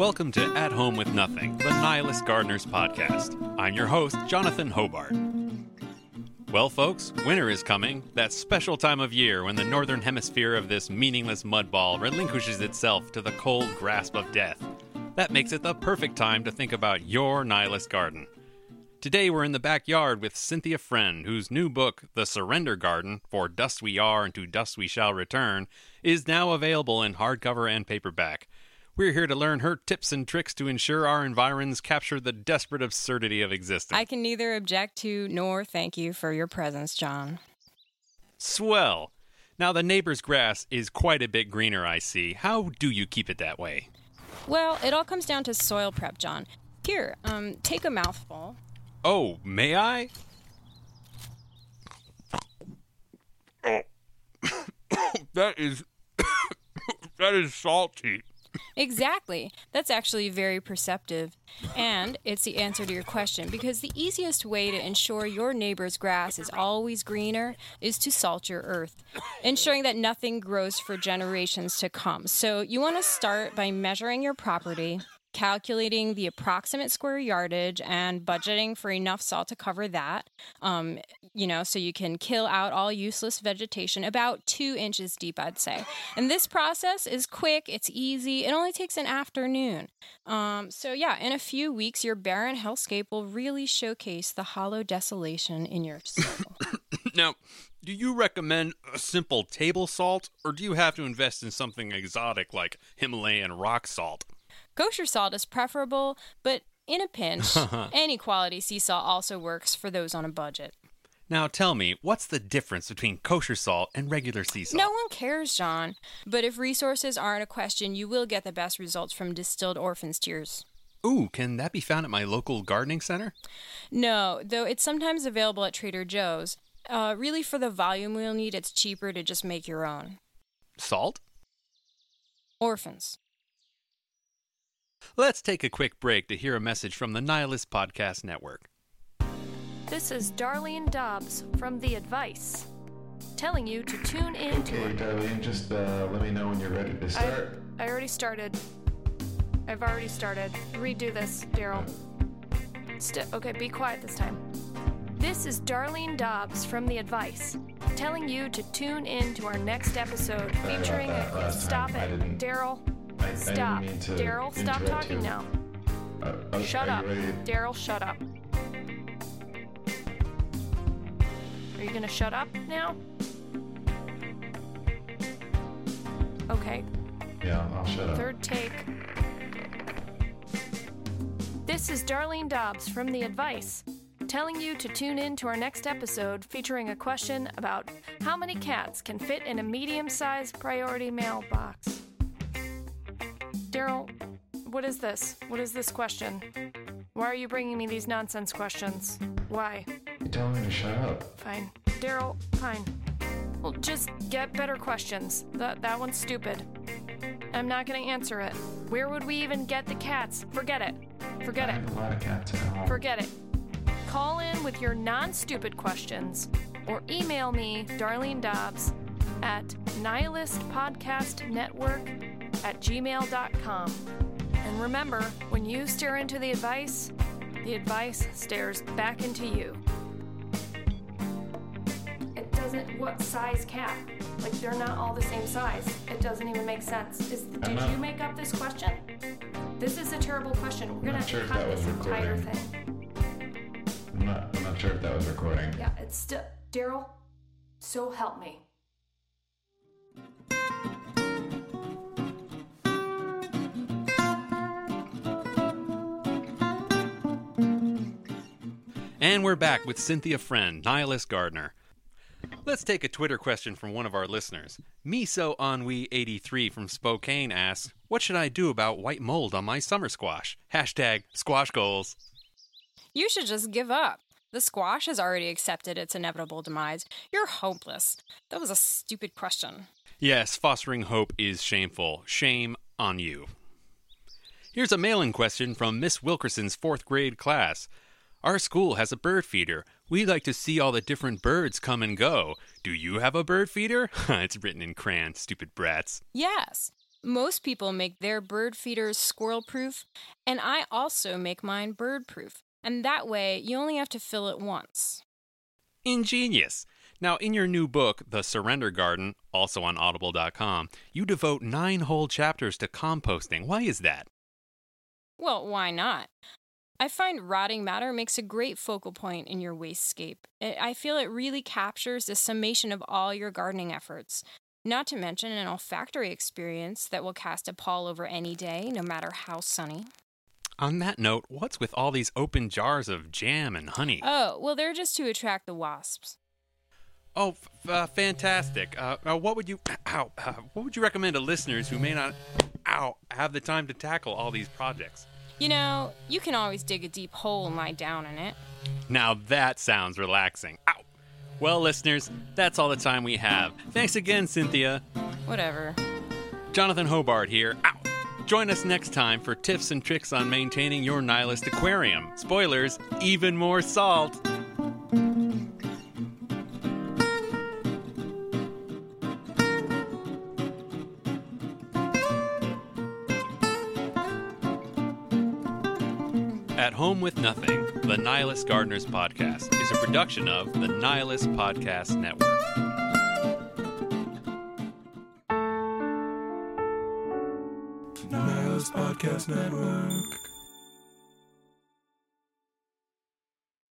Welcome to At Home with Nothing, the Nihilist Gardeners podcast. I'm your host, Jonathan Hobart. Well, folks, winter is coming, that special time of year when the northern hemisphere of this meaningless mudball relinquishes itself to the cold grasp of death. That makes it the perfect time to think about your nihilist garden. Today we're in the backyard with Cynthia Friend, whose new book, The Surrender Garden For Dust We Are and to Dust We Shall Return, is now available in hardcover and paperback. We're here to learn her tips and tricks to ensure our environs capture the desperate absurdity of existence. I can neither object to nor thank you for your presence, John. Swell. Now, the neighbor's grass is quite a bit greener, I see. How do you keep it that way? Well, it all comes down to soil prep, John. Here, um, take a mouthful. Oh, may I? that is that is salty. Exactly. That's actually very perceptive. And it's the answer to your question because the easiest way to ensure your neighbor's grass is always greener is to salt your earth, ensuring that nothing grows for generations to come. So you want to start by measuring your property, calculating the approximate square yardage and budgeting for enough salt to cover that. Um, you know, so you can kill out all useless vegetation about two inches deep, I'd say. And this process is quick, it's easy, it only takes an afternoon. Um, so, yeah, in a few weeks, your barren hellscape will really showcase the hollow desolation in your soul. now, do you recommend a simple table salt, or do you have to invest in something exotic like Himalayan rock salt? Kosher salt is preferable, but in a pinch, any quality sea salt also works for those on a budget. Now tell me, what's the difference between kosher salt and regular sea salt? No one cares, John. But if resources aren't a question, you will get the best results from distilled orphan's tears. Ooh, can that be found at my local gardening center? No, though it's sometimes available at Trader Joe's. Uh, really, for the volume we'll need, it's cheaper to just make your own. Salt? Orphans. Let's take a quick break to hear a message from the Nihilist Podcast Network. This is Darlene Dobbs from The Advice, telling you to tune in to. Okay, Darlene, just uh, let me know when you're ready to start. I, I already started. I've already started. Redo this, Daryl. St- okay, be quiet this time. This is Darlene Dobbs from The Advice, telling you to tune in to our next episode featuring. about that last stop time. It, Daryl. I- Stop. Daryl, stop talking you. now. Uh, uh, Shut up. Daryl, shut up. Are you gonna shut up now? Okay, Yeah, I'll shut up. third take. This is Darlene Dobbs from The Advice, telling you to tune in to our next episode featuring a question about how many cats can fit in a medium sized priority mailbox. Daryl, what is this? What is this question? Why are you bringing me these nonsense questions? Why? You told me to shut up. Fine. Daryl, fine. Well, just get better questions. That that one's stupid. I'm not gonna answer it. Where would we even get the cats? Forget it. Forget I it. have a lot of cats at home. Forget it. Call in with your non-stupid questions or email me, Darlene Dobbs, at nihilistpodcastnetwork at gmail.com. And remember, when you stare into the advice, the advice stares back into you. It doesn't. What size cap? Like they're not all the same size. It doesn't even make sense. Is, did not- you make up this question? This is a terrible question. We're gonna have sure to cut this entire thing. I'm not. I'm not sure if that was recording. Yeah, it's still Daryl. So help me. And we're back with Cynthia Friend, Nihilist Gardner. Let's take a Twitter question from one of our listeners. Miso Ennui83 from Spokane asks, What should I do about white mold on my summer squash? Hashtag squash goals. You should just give up. The squash has already accepted its inevitable demise. You're hopeless. That was a stupid question. Yes, fostering hope is shameful. Shame on you. Here's a mail in question from Miss Wilkerson's fourth grade class. Our school has a bird feeder. We like to see all the different birds come and go. Do you have a bird feeder? it's written in crayon, stupid brats. Yes. Most people make their bird feeders squirrel proof, and I also make mine bird proof. And that way, you only have to fill it once. Ingenious. Now, in your new book, The Surrender Garden, also on audible.com, you devote nine whole chapters to composting. Why is that? Well, why not? I find rotting matter makes a great focal point in your wastescape. I I feel it really captures the summation of all your gardening efforts. Not to mention an olfactory experience that will cast a pall over any day, no matter how sunny. On that note, what's with all these open jars of jam and honey? Oh, well, they're just to attract the wasps. Oh, f- uh, fantastic! Uh, uh, what would you, ow, uh, what would you recommend to listeners who may not, ow, have the time to tackle all these projects? You know, you can always dig a deep hole and lie down in it. Now that sounds relaxing. Ow. Well, listeners, that's all the time we have. Thanks again, Cynthia. Whatever. Jonathan Hobart here. Ow. Join us next time for tips and tricks on maintaining your nihilist aquarium. Spoilers, even more salt. At Home with Nothing, the Nihilist Gardeners Podcast is a production of the Nihilist Podcast Network. Nihilist Podcast Network.